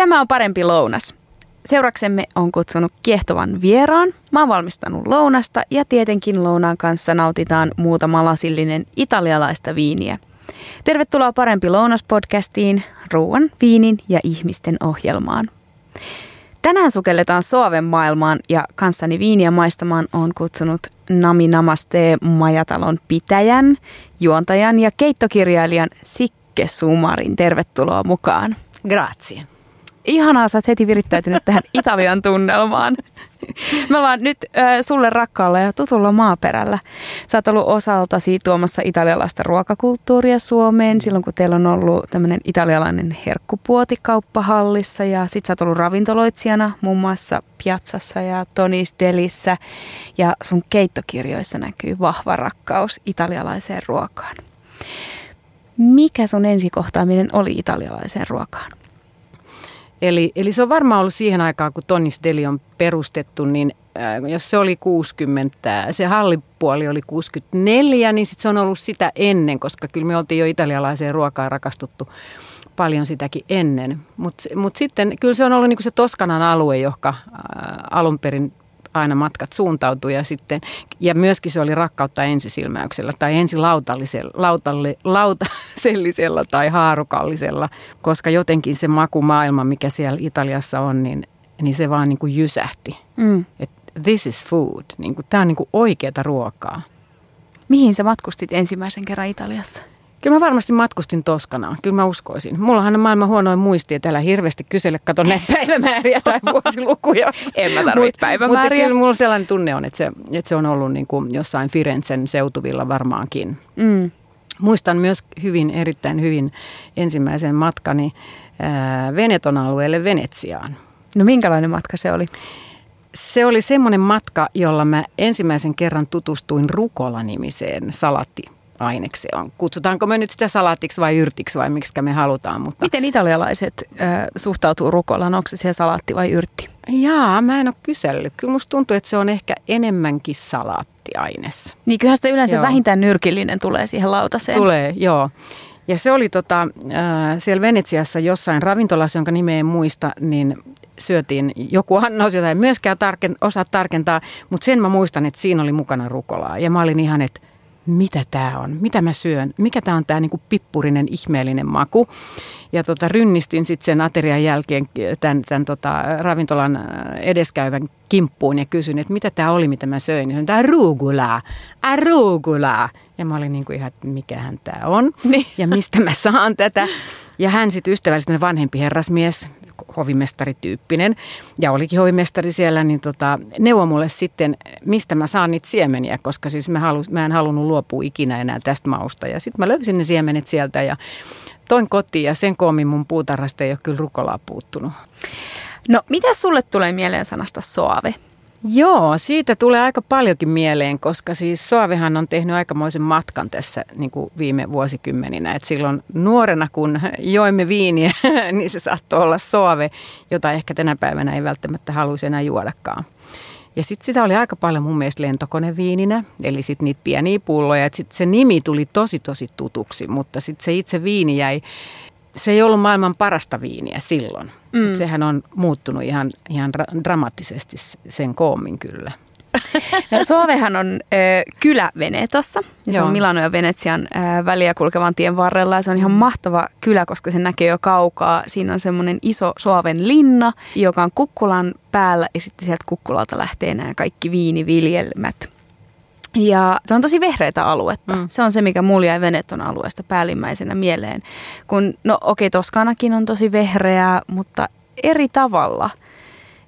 Tämä on parempi lounas. Seuraksemme on kutsunut kiehtovan vieraan. Mä oon valmistanut lounasta ja tietenkin lounaan kanssa nautitaan muutama lasillinen italialaista viiniä. Tervetuloa Parempi lounas-podcastiin, ruoan, viinin ja ihmisten ohjelmaan. Tänään sukelletaan Soaven maailmaan ja kanssani viiniä maistamaan on kutsunut Nami Namaste Majatalon pitäjän, juontajan ja keittokirjailijan Sikke Sumarin. Tervetuloa mukaan. Grazie. Ihanaa, sä oot heti virittäytynyt tähän Italian tunnelmaan. Me ollaan nyt äh, sulle rakkaalle ja tutulla maaperällä. Sä oot ollut osaltasi tuomassa italialaista ruokakulttuuria Suomeen silloin, kun teillä on ollut tämmöinen italialainen herkkupuoti kauppahallissa. Ja sit sä oot ollut ravintoloitsijana muun muassa Piazzassa ja Tonis Delissä. Ja sun keittokirjoissa näkyy vahva rakkaus italialaiseen ruokaan. Mikä sun ensikohtaaminen oli italialaiseen ruokaan? Eli, eli se on varmaan ollut siihen aikaan, kun Tonnis Deli on perustettu, niin äh, jos se oli 60, se hallipuoli oli 64, niin sit se on ollut sitä ennen, koska kyllä me oltiin jo italialaiseen ruokaan rakastuttu paljon sitäkin ennen. Mutta mut sitten kyllä se on ollut niinku se Toskanan alue, joka äh, alun perin aina matkat suuntautui ja sitten, ja myöskin se oli rakkautta ensisilmäyksellä tai ensilautallisella, lautalle, lautasellisella tai haarukallisella, koska jotenkin se makumaailma, mikä siellä Italiassa on, niin, niin se vaan niin kuin jysähti. Mm. Et this is food, niin kuin, tämä on niin kuin oikeata ruokaa. Mihin sä matkustit ensimmäisen kerran Italiassa? Kyllä mä varmasti matkustin Toskanaan, kyllä mä uskoisin. Mullahan on maailman huonoin muisti, että älä hirveästi kysele, kato näitä päivämääriä tai vuosilukuja. en mä tarvitse Mut, päivämääriä. Mutta kyllä mulla sellainen tunne on, että se, että se on ollut niin kuin jossain Firenzen seutuvilla varmaankin. Mm. Muistan myös hyvin, erittäin hyvin ensimmäisen matkani ää, Veneton alueelle Venetsiaan. No minkälainen matka se oli? Se oli semmoinen matka, jolla mä ensimmäisen kerran tutustuin Rukola-nimiseen salatti ainekseen. Kutsutaanko me nyt sitä salaatiksi vai yrtiksi vai miksi me halutaan. Mutta... Miten italialaiset äh, suhtautuu rukolaan? Onko se siellä salaatti vai yrtti? Jaa, mä en ole kysellyt. Kyllä musta tuntuu, että se on ehkä enemmänkin salaattiaines. Niin kyllähän sitä yleensä joo. vähintään nyrkillinen tulee siihen lautaseen. Tulee, joo. Ja se oli tota, äh, siellä Venetsiassa jossain ravintolassa, jonka nimeä en muista, niin syötiin joku annos, jota en myöskään tarken, osaa tarkentaa, mutta sen mä muistan, että siinä oli mukana rukolaa. Ja mä olin ihan, että mitä tämä on, mitä mä syön, mikä tämä on tämä niinku pippurinen ihmeellinen maku. Ja tota, rynnistin sitten sen aterian jälkeen tämän, tämän tota, ravintolan äh, edeskäyvän kimppuun ja kysyin, että mitä tämä oli, mitä mä söin. Niin tämä arugula, arugula. Ja mä olin niinku ihan, että mikähän tämä on niin. ja mistä mä saan tätä. Ja hän sitten ystävällisesti vanhempi herrasmies, hovimestarityyppinen ja olikin hovimestari siellä, niin tota, neuvo mulle sitten, mistä mä saan niitä siemeniä, koska siis mä, halu, mä en halunnut luopua ikinä enää tästä mausta. Ja sitten mä löysin ne siemenet sieltä ja toin kotiin ja sen koomin mun puutarhasta ei ole kyllä rukolaa puuttunut. No, mitä sulle tulee mieleen sanasta soave? Joo, siitä tulee aika paljonkin mieleen, koska siis Soavehan on tehnyt aikamoisen matkan tässä niin kuin viime vuosikymmeninä. Et silloin nuorena, kun joimme viiniä, niin se saattoi olla Soave, jota ehkä tänä päivänä ei välttämättä haluaisi enää juodakaan. Ja sitten sitä oli aika paljon mun mielestä lentokoneviininä, eli sitten niitä pieniä pulloja. Sitten se nimi tuli tosi tosi tutuksi, mutta sitten se itse viini jäi se ei ollut maailman parasta viiniä silloin. Mm. Sehän on muuttunut ihan, ihan dramaattisesti sen koomin kyllä. No, Suovehan on ö, kylä Venetossa. Ja se on Milano ja Venetsian ö, väliä kulkevan tien varrella. Ja se on ihan mm. mahtava kylä, koska se näkee jo kaukaa. Siinä on semmoinen iso Suoven linna, joka on kukkulan päällä. Ja sitten sieltä kukkulalta lähtee nämä kaikki viiniviljelmät. Ja se on tosi vehreitä aluetta. Mm. Se on se, mikä mulla jäi Veneton alueesta päällimmäisenä mieleen. Kun, no okei, okay, Toskanakin on tosi vehreää, mutta eri tavalla.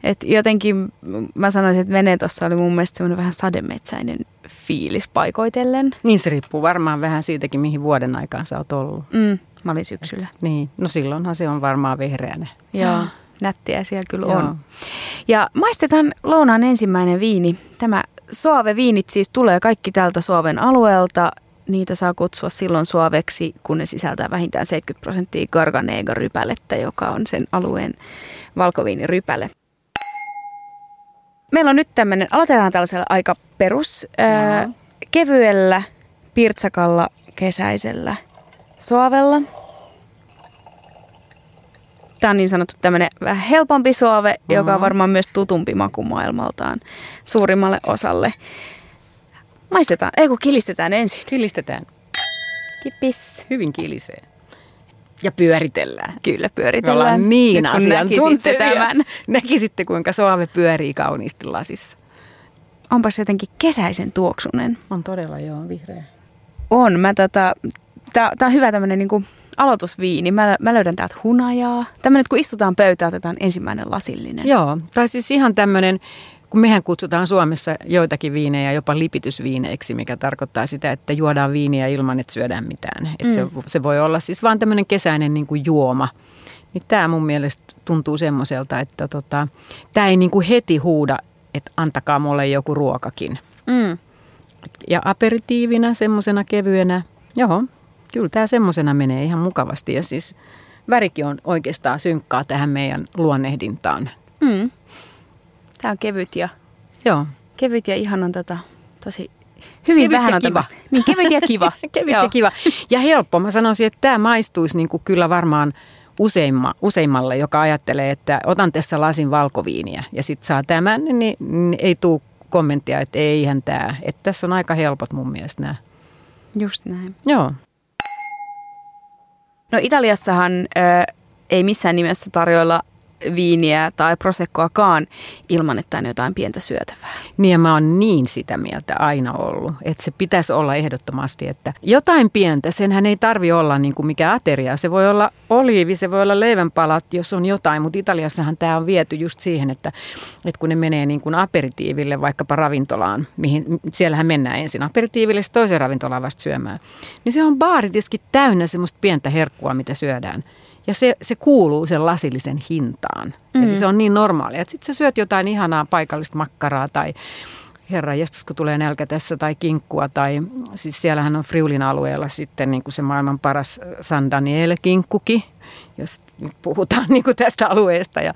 Et jotenkin mä sanoisin, että Venetossa oli mun mielestä semmoinen vähän sademetsäinen fiilis paikoitellen. Niin se riippuu varmaan vähän siitäkin, mihin vuoden aikaan sä oot ollut. Mm, mä olin syksyllä. Et, niin, no silloinhan se on varmaan vehreänä. Joo, nättiä siellä kyllä Joo. on. Ja maistetaan lounaan ensimmäinen viini. Tämä Suave-viinit siis tulee kaikki tältä Suoven alueelta. Niitä saa kutsua silloin suoveksi, kun ne sisältää vähintään 70 prosenttia Garganega-rypälettä, joka on sen alueen valkoviinirypäle. Meillä on nyt tämmöinen, aloitetaan tällaisella aika perus, ää, kevyellä, pirtsakalla, kesäisellä suovella. Tämä on niin sanottu tämmöinen vähän helpompi suove, mm-hmm. joka on varmaan myös tutumpi makumaailmaltaan suurimmalle osalle. Maistetaan, ei kun kilistetään ensin. Kilistetään. Kippis. Hyvin kilisee. Ja pyöritellään. Kyllä, pyöritellään. Me niin Nyt, näkisitte tämän. Näkisitte, kuinka suave pyörii kauniisti lasissa. Onpas jotenkin kesäisen tuoksunen. On todella, joo, vihreä. On. Mä tota, tää, tää on hyvä tämmönen niinku aloitusviini. Mä, mä löydän täältä hunajaa. Tämmöinen, kun istutaan pöytään, otetaan ensimmäinen lasillinen. Joo, tai siis ihan tämmöinen, kun mehän kutsutaan Suomessa joitakin viinejä jopa lipitysviineiksi, mikä tarkoittaa sitä, että juodaan viiniä ilman, että syödään mitään. Et mm. se, se voi olla siis vaan tämmöinen kesäinen niin kuin juoma. Niin tämä mun mielestä tuntuu semmoiselta, että tota, tämä ei niin kuin heti huuda, että antakaa mulle joku ruokakin. Mm. Ja aperitiivina, semmoisena kevyenä, joo, kyllä tämä semmoisena menee ihan mukavasti. Ja siis värikin on oikeastaan synkkaa tähän meidän luonnehdintaan. Mm. Tämä on kevyt ja, Joo. kevyt ja on tätä tosi hyvin kevyt vähän on kiva. Niin, kevyt ja kiva. kevyt ja kiva. Ja helppo. Mä sanoisin, että tämä maistuisi niin kuin kyllä varmaan useimma, useimmalle, joka ajattelee, että otan tässä lasin valkoviiniä ja sitten saa tämän, niin, niin ei tule kommenttia, että eihän tämä. Että tässä on aika helpot mun mielestä nämä. Just näin. Joo. No Italiassahan ö, ei missään nimessä tarjoilla viiniä tai prosekkoakaan ilman, että on jotain pientä syötävää. Niin ja mä oon niin sitä mieltä aina ollut, että se pitäisi olla ehdottomasti, että jotain pientä, senhän ei tarvi olla niin kuin mikä ateria. Se voi olla oliivi, se voi olla leivänpalat, jos on jotain, mutta Italiassahan tämä on viety just siihen, että, että kun ne menee niin kuin aperitiiville vaikkapa ravintolaan, mihin siellähän mennään ensin aperitiiville, toiseen ravintolaan vasta syömään, niin se on baaritiski täynnä semmoista pientä herkkua, mitä syödään. Ja se, se kuuluu sen lasillisen hintaan. Mm. Eli se on niin normaalia. Että sitten sä syöt jotain ihanaa paikallista makkaraa tai herra jestas, kun tulee nälkä tässä tai kinkkua. Tai siis siellähän on Friulin alueella sitten niin kuin se maailman paras San Daniele-kinkkuki, jos nyt puhutaan niin kuin tästä alueesta ja,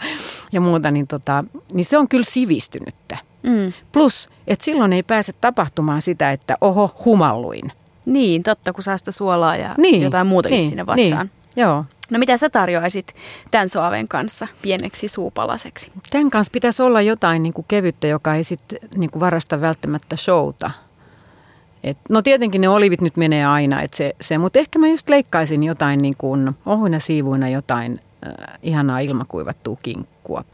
ja muuta, niin, tota, niin se on kyllä sivistynyttä. Mm. Plus, että silloin ei pääse tapahtumaan sitä, että oho, humalluin. Niin, totta, kun saa sitä suolaa ja niin, jotain muutakin niin, sinne vatsaan. Niin, joo. No mitä sä tarjoaisit tämän soaven kanssa pieneksi suupalaseksi? Tämän kanssa pitäisi olla jotain niin kuin kevyttä, joka ei sitten niin kuin varasta välttämättä showta. Et, no tietenkin ne olivit nyt menee aina, et se, se, mutta ehkä mä just leikkaisin jotain niin kuin ohuina siivuina jotain äh, ihanaa ilmakuivattua kinkkua.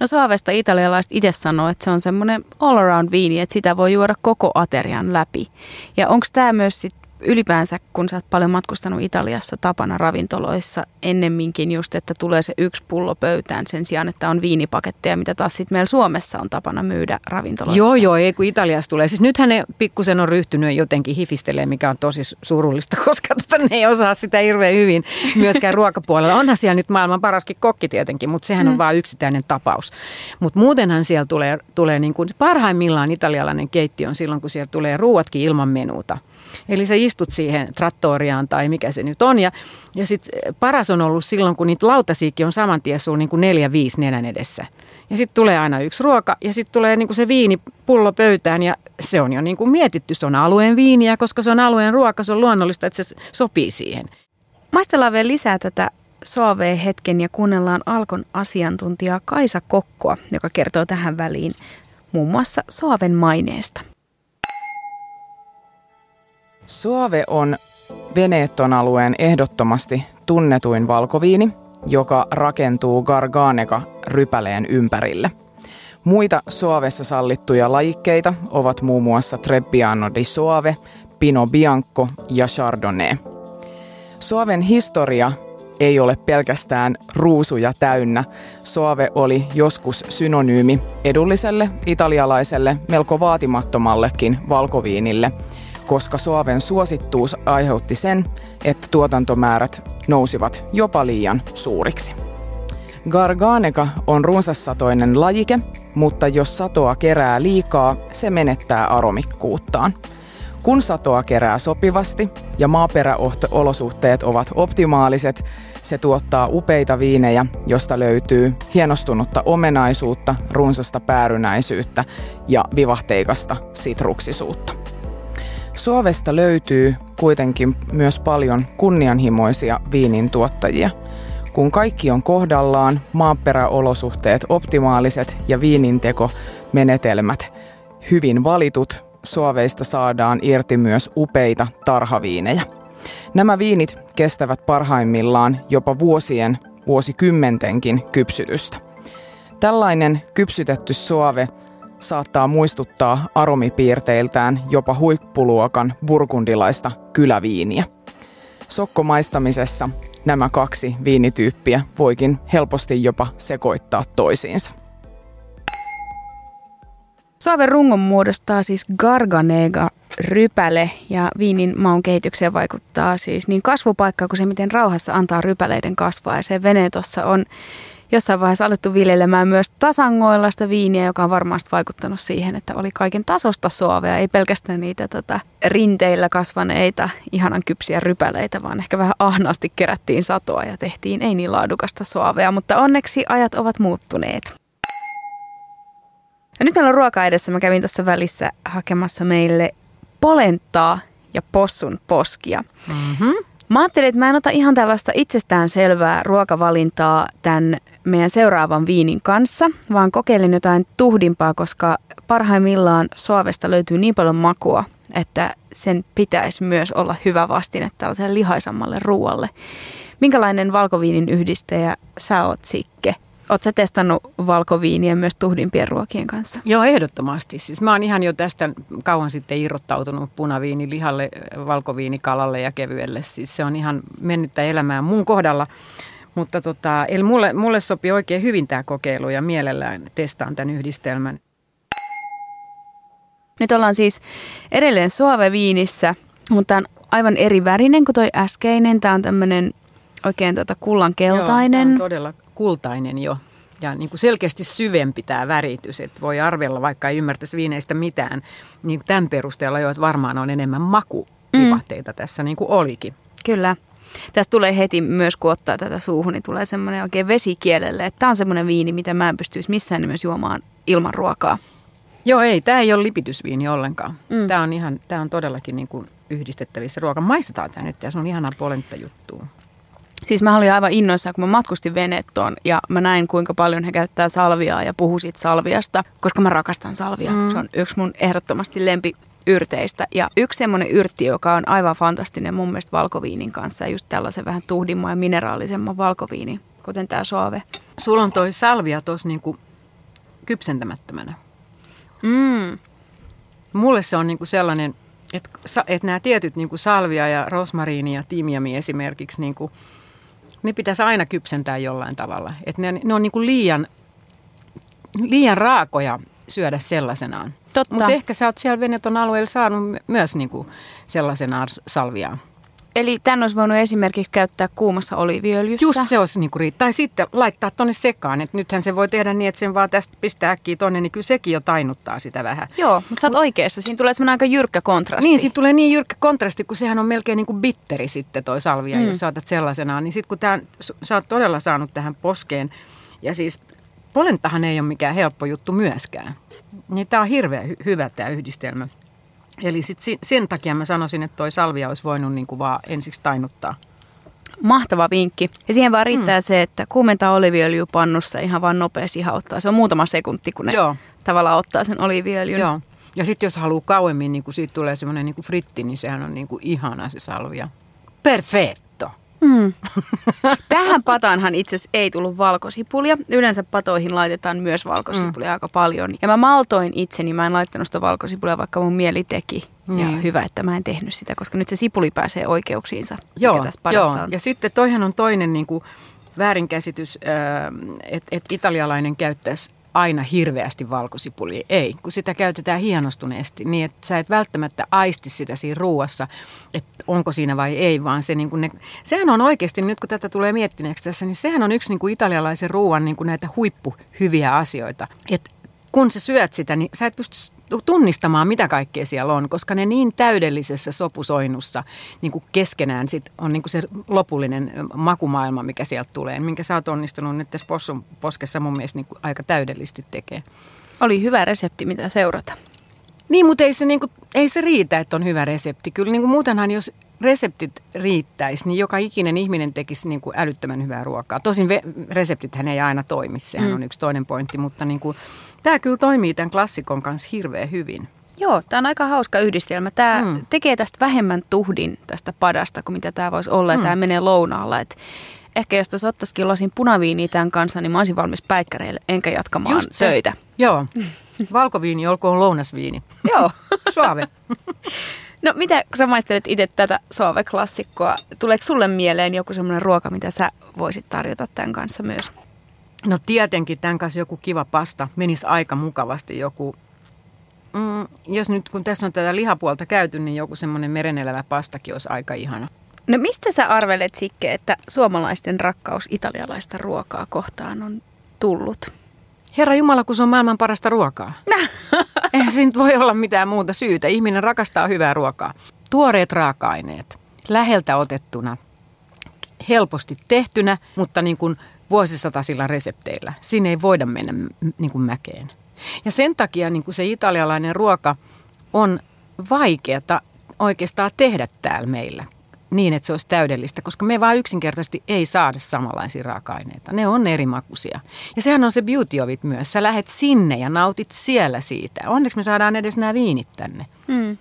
No Suavesta italialaiset itse sanoo, että se on semmoinen all around viini, että sitä voi juoda koko aterian läpi. Ja onko tämä myös sit ylipäänsä, kun sä oot paljon matkustanut Italiassa tapana ravintoloissa, ennemminkin just, että tulee se yksi pullo pöytään sen sijaan, että on viinipaketteja, mitä taas sitten meillä Suomessa on tapana myydä ravintoloissa. Joo, joo, ei kun Italiassa tulee. Siis nythän ne pikkusen on ryhtynyt jotenkin hifistelee, mikä on tosi surullista, koska tota, ne ei osaa sitä hirveän hyvin myöskään ruokapuolella. Onhan siellä nyt maailman paraskin kokki tietenkin, mutta sehän on mm. vain yksittäinen tapaus. Mutta muutenhan siellä tulee, tulee niin kuin parhaimmillaan italialainen keittiö on silloin, kun siellä tulee ruuatkin ilman menuuta. Eli sä istut siihen trattoriaan tai mikä se nyt on. Ja, ja sitten paras on ollut silloin, kun niitä lautasiikin on saman tien sulla niin kuin neljä, viisi nenän edessä. Ja sitten tulee aina yksi ruoka ja sitten tulee niin kuin se viinipullo pöytään ja se on jo niin kuin mietitty. Se on alueen viiniä, koska se on alueen ruoka, se on luonnollista, että se sopii siihen. Maistellaan vielä lisää tätä Soave-hetken ja kuunnellaan Alkon asiantuntijaa Kaisa Kokkoa, joka kertoo tähän väliin muun muassa Soaven maineesta. Suave on Veneton alueen ehdottomasti tunnetuin valkoviini, joka rakentuu Garganega rypäleen ympärille. Muita Suavessa sallittuja lajikkeita ovat muun muassa Trebbiano di Suave, Pino Bianco ja Chardonnay. Suaven historia ei ole pelkästään ruusuja täynnä. Suave oli joskus synonyymi edulliselle italialaiselle, melko vaatimattomallekin valkoviinille – koska Suoven suosittuus aiheutti sen, että tuotantomäärät nousivat jopa liian suuriksi. Garganega on runsassatoinen lajike, mutta jos satoa kerää liikaa, se menettää aromikkuuttaan. Kun satoa kerää sopivasti ja maaperäolosuhteet ovat optimaaliset, se tuottaa upeita viinejä, josta löytyy hienostunutta omenaisuutta, runsasta päärynäisyyttä ja vivahteikasta sitruksisuutta. Suovesta löytyy kuitenkin myös paljon kunnianhimoisia viinin tuottajia. kun kaikki on kohdallaan, maaperäolosuhteet optimaaliset ja viininteko menetelmät hyvin valitut, suoveista saadaan irti myös upeita tarhaviinejä. Nämä viinit kestävät parhaimmillaan jopa vuosien, vuosikymmentenkin kypsytystä. Tällainen kypsytetty suove saattaa muistuttaa aromipiirteiltään jopa huippuluokan burgundilaista kyläviiniä. Sokkomaistamisessa nämä kaksi viinityyppiä voikin helposti jopa sekoittaa toisiinsa. Saaven rungon muodostaa siis Garganega rypäle ja viinin maun kehitykseen vaikuttaa siis niin kasvupaikka kuin se, miten rauhassa antaa rypäleiden kasvaa. Ja se Venetossa on jossain vaiheessa alettu viljelemään myös tasangoillaista viiniä, joka on varmasti vaikuttanut siihen, että oli kaiken tasosta suovea, ei pelkästään niitä tota, rinteillä kasvaneita ihanan kypsiä rypäleitä, vaan ehkä vähän ahnaasti kerättiin satoa ja tehtiin ei niin laadukasta suovea, mutta onneksi ajat ovat muuttuneet. Ja nyt meillä on ruoka edessä. Mä kävin tuossa välissä hakemassa meille polenttaa ja possun poskia. Mm-hmm. Mä ajattelin, että mä en ota ihan tällaista itsestään selvää ruokavalintaa tämän meidän seuraavan viinin kanssa, vaan kokeilin jotain tuhdimpaa, koska parhaimmillaan suovesta löytyy niin paljon makua, että sen pitäisi myös olla hyvä vastine tällaiselle lihaisammalle ruoalle. Minkälainen valkoviinin yhdistäjä sä oot, Sikke? Oletko sä testannut valkoviiniä myös tuhdimpien ruokien kanssa? Joo, ehdottomasti. Siis mä oon ihan jo tästä kauan sitten irrottautunut punaviini lihalle, valkoviinikalalle ja kevyelle. Siis se on ihan mennyttä elämää mun kohdalla. Mutta tota, eli mulle, mulle sopii oikein hyvin tämä kokeilu ja mielellään testaan tämän yhdistelmän. Nyt ollaan siis edelleen suoveviinissä, mutta tämä on aivan eri värinen kuin toi äskeinen. Tämä on tämmöinen oikein tota kullankeltainen. Joo, todella kultainen jo. Ja niin kuin selkeästi syvempi tämä väritys, että voi arvella, vaikka ei ymmärtäisi viineistä mitään, niin tämän perusteella jo, että varmaan on enemmän makuvivahteita mm. tässä niin kuin olikin. Kyllä. Tästä tulee heti myös, kun ottaa tätä suuhun, niin tulee semmoinen oikein vesikielelle, että tämä on semmoinen viini, mitä mä en pystyisi missään nimessä juomaan ilman ruokaa. Joo, ei. Tämä ei ole lipitysviini ollenkaan. Mm. Tämä on, ihan, tämä on todellakin niin kuin yhdistettävissä ruoka. Maistetaan tämä nyt ja se on ihanaa polenta juttua. Siis mä olin aivan innoissaan, kun mä matkustin Venettoon ja mä näin, kuinka paljon he käyttää salviaa ja puhuu siitä salviasta, koska mä rakastan salviaa. Mm. Se on yksi mun ehdottomasti lempi yrteistä. Ja yksi semmoinen yrtti, joka on aivan fantastinen mun mielestä valkoviinin kanssa, ja just tällaisen vähän tuhdimman ja mineraalisemman valkoviini, kuten tämä soave. Sulla on toi salvia tuossa niinku kypsentämättömänä. Mm. Mulle se on niinku sellainen, että et nämä tietyt niinku salvia ja rosmariini ja timjami esimerkiksi, niinku, ne pitäisi aina kypsentää jollain tavalla. Et ne, ne on niinku liian, liian raakoja syödä sellaisenaan. Mutta ehkä sä oot siellä Veneton alueella saanut myös niinku sellaisenaan salviaa. Eli tämän olisi voinut esimerkiksi käyttää kuumassa oliiviöljyssä. Just se olisi niin kuin Tai sitten laittaa tonne sekaan. Että nythän se voi tehdä niin, että sen vaan tästä pistää äkkiä tonne, niin kyllä sekin jo tainuttaa sitä vähän. Joo, mutta sä oot oikeassa. Siinä tulee semmoinen aika jyrkkä kontrasti. Niin, siinä tulee niin jyrkkä kontrasti, kun sehän on melkein niin kuin bitteri sitten toi salvia, mm. jos sä otat sellaisenaan. Niin sitten kun tämän, sä oot todella saanut tähän poskeen, ja siis polentahan ei ole mikään helppo juttu myöskään. Niin tämä on hirveän hy- hyvä tämä yhdistelmä. Eli sit sen takia mä sanoisin, että toi salvia olisi voinut niin kuin vaan ensiksi tainuttaa. Mahtava vinkki. Ja siihen vaan riittää mm. se, että kuumentaa oliviöljy pannussa ihan vaan nopeasti hauttaa. Se on muutama sekunti, kun ne Joo. tavallaan ottaa sen oliviöljyn. Joo. Ja sitten jos haluaa kauemmin, niin kun siitä tulee semmoinen niin fritti, niin sehän on niin kuin ihana se salvia. Perfect. Mm. Tähän pataanhan itse asiassa ei tullut valkosipulia. Yleensä patoihin laitetaan myös valkosipulia mm. aika paljon. Ja mä maltoin itseni, mä en laittanut sitä valkosipulia, vaikka mun mieli teki. Mm. Ja niin. hyvä, että mä en tehnyt sitä, koska nyt se sipuli pääsee oikeuksiinsa. Joo, joo. On. ja sitten toihan on toinen niin kuin väärinkäsitys, että et italialainen käyttäisi aina hirveästi valkosipulia. Ei, kun sitä käytetään hienostuneesti niin, että sä et välttämättä aisti sitä siinä ruuassa, että onko siinä vai ei, vaan se niin kuin ne, sehän on oikeasti, nyt kun tätä tulee miettineeksi tässä, niin sehän on yksi niin kuin italialaisen ruuan niin kuin näitä huippuhyviä asioita. Että kun sä syöt sitä, niin sä et pysty tunnistamaan, mitä kaikkea siellä on, koska ne niin täydellisessä sopusoinnussa niin kuin keskenään sit on niin kuin se lopullinen makumaailma, mikä sieltä tulee, minkä sä oot onnistunut nyt tässä possun poskessa mun mielestä niin kuin aika täydellisesti tekee. Oli hyvä resepti, mitä seurata. Niin, mutta ei se, niin kuin, ei se riitä, että on hyvä resepti. Kyllä niin kuin muutenhan, jos reseptit riittäisi, niin joka ikinen ihminen tekisi niin kuin älyttömän hyvää ruokaa. Tosin ve- reseptithän ei aina toimi, sehän mm. on yksi toinen pointti, mutta niin kuin, tämä kyllä toimii tämän klassikon kanssa hirveän hyvin. Joo, tämä on aika hauska yhdistelmä. Tämä mm. tekee tästä vähemmän tuhdin tästä padasta kuin mitä tämä voisi olla. Mm. Tämä menee lounaalla. Et ehkä jos tässä ottaisikin lasin punaviiniä tämän kanssa, niin mä olisin valmis päikkäreille, enkä jatkamaan Just se. töitä. Joo. Valkoviini olkoon lounasviini. Joo. Suave. No mitä, kun sä maistelet itse tätä Suave-klassikkoa, tuleeko sulle mieleen joku semmoinen ruoka, mitä sä voisit tarjota tämän kanssa myös? No tietenkin tämän kanssa joku kiva pasta menisi aika mukavasti joku Mm, jos nyt kun tässä on tätä lihapuolta käyty, niin joku semmoinen merenelävä pastakin olisi aika ihana. No mistä sä arvelet, Sikke, että suomalaisten rakkaus italialaista ruokaa kohtaan on tullut? Herra Jumala, kun se on maailman parasta ruokaa. Eihän siinä voi olla mitään muuta syytä. Ihminen rakastaa hyvää ruokaa. Tuoreet raaka-aineet, läheltä otettuna, helposti tehtynä, mutta niin kuin vuosisatasilla resepteillä. Siinä ei voida mennä niin kuin mäkeen. Ja sen takia niin kuin se italialainen ruoka on vaikeata oikeastaan tehdä täällä meillä niin, että se olisi täydellistä, koska me vaan yksinkertaisesti ei saada samanlaisia raaka-aineita. Ne on eri makuisia. Ja sehän on se beauty of it myös. Sä lähet sinne ja nautit siellä siitä. Onneksi me saadaan edes nämä viinit tänne. Mm.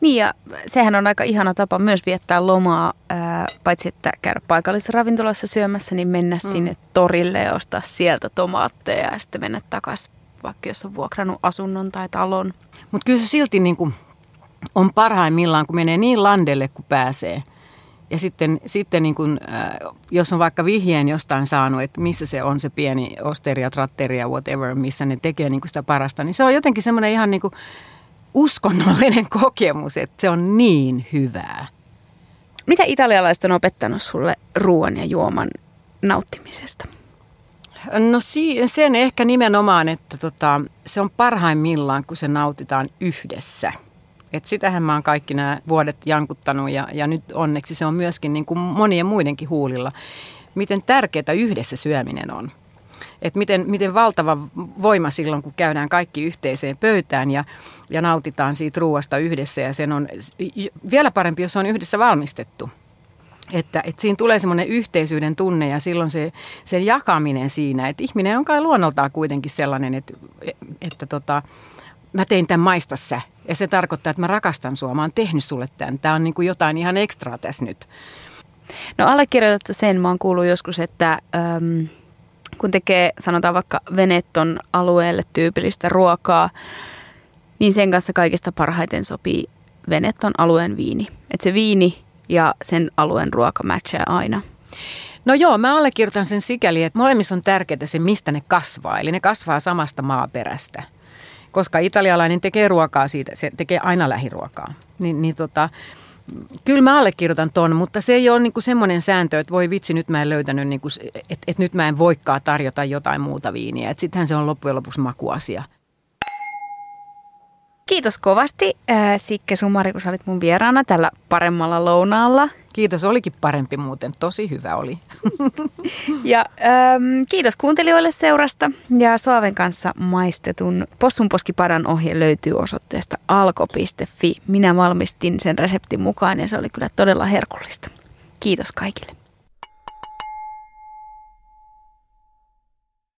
Niin ja sehän on aika ihana tapa myös viettää lomaa, ää, paitsi että käydä paikallisessa ravintolassa syömässä, niin mennä mm. sinne torille ja ostaa sieltä tomaatteja ja sitten mennä takaisin vaikka jos on vuokrannut asunnon tai talon. Mutta kyllä se silti niin kuin on parhaimmillaan, kun menee niin landelle kuin pääsee. Ja sitten, sitten niin kuin, äh, jos on vaikka vihjeen jostain saanut, että missä se on se pieni osteria, tratteria, whatever, missä ne tekee niin sitä parasta, niin se on jotenkin semmoinen ihan niin kuin uskonnollinen kokemus, että se on niin hyvää. Mitä italialaiset on opettanut sulle ruoan ja juoman nauttimisesta? No sen ehkä nimenomaan, että tota, se on parhaimmillaan, kun se nautitaan yhdessä. Et sitähän mä oon kaikki nämä vuodet jankuttanut ja, ja nyt onneksi se on myöskin niin kuin monien muidenkin huulilla, miten tärkeää yhdessä syöminen on. Et miten, miten valtava voima silloin, kun käydään kaikki yhteiseen pöytään ja, ja nautitaan siitä ruoasta yhdessä. Ja sen on vielä parempi, jos se on yhdessä valmistettu. Että, että siinä tulee semmoinen yhteisyyden tunne ja silloin se, sen jakaminen siinä, että ihminen on kai luonnoltaan kuitenkin sellainen, että, että tota, mä tein tämän maistassa ja se tarkoittaa, että mä rakastan sua, mä oon tehnyt sulle tämän. Tämä on niin kuin jotain ihan ekstraa tässä nyt. No allekirjoitatte sen, mä oon kuullut joskus, että äm, kun tekee sanotaan vaikka Venetton alueelle tyypillistä ruokaa, niin sen kanssa kaikista parhaiten sopii Venetton alueen viini. Että se viini ja sen alueen ruoka matchaa aina. No joo, mä allekirjoitan sen sikäli, että molemmissa on tärkeää se, mistä ne kasvaa. Eli ne kasvaa samasta maaperästä. Koska italialainen tekee ruokaa siitä, se tekee aina lähiruokaa. Niin, niin tota, kyllä mä allekirjoitan ton, mutta se ei ole niinku semmoinen sääntö, että voi vitsi, nyt mä en löytänyt, niinku, että et nyt mä en voikaan tarjota jotain muuta viiniä. Sittenhän se on loppujen lopuksi makuasia. Kiitos kovasti äh, Sikke Sumari, kun sä olit mun vieraana tällä paremmalla lounaalla. Kiitos, olikin parempi muuten. Tosi hyvä oli. ja ähm, kiitos kuuntelijoille seurasta. Ja Suaven kanssa maistetun possunposkipadan ohje löytyy osoitteesta alko.fi. Minä valmistin sen reseptin mukaan ja se oli kyllä todella herkullista. Kiitos kaikille.